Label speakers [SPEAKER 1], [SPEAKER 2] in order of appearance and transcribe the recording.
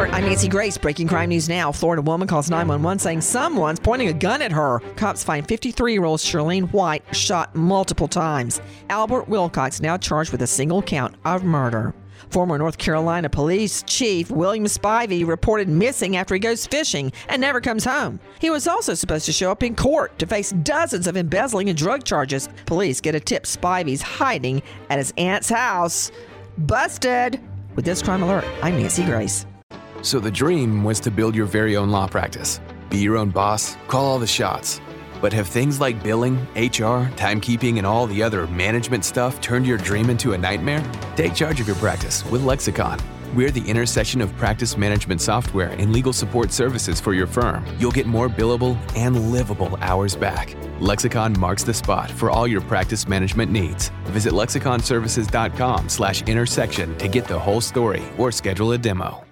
[SPEAKER 1] Alert, I'm Nancy Grace. Breaking crime news now. Florida woman calls 911 saying someone's pointing a gun at her. Cops find 53 year old Charlene White shot multiple times. Albert Wilcox now charged with a single count of murder. Former North Carolina Police Chief William Spivey reported missing after he goes fishing and never comes home. He was also supposed to show up in court to face dozens of embezzling and drug charges. Police get a tip Spivey's hiding at his aunt's house. Busted! With this crime alert, I'm Nancy Grace.
[SPEAKER 2] So the dream was to build your very own law practice, be your own boss, call all the shots. But have things like billing, HR, timekeeping, and all the other management stuff turned your dream into a nightmare? Take charge of your practice with Lexicon. We're the intersection of practice management software and legal support services for your firm. You'll get more billable and livable hours back. Lexicon marks the spot for all your practice management needs. Visit lexiconservices.com/intersection to get the whole story or schedule a demo.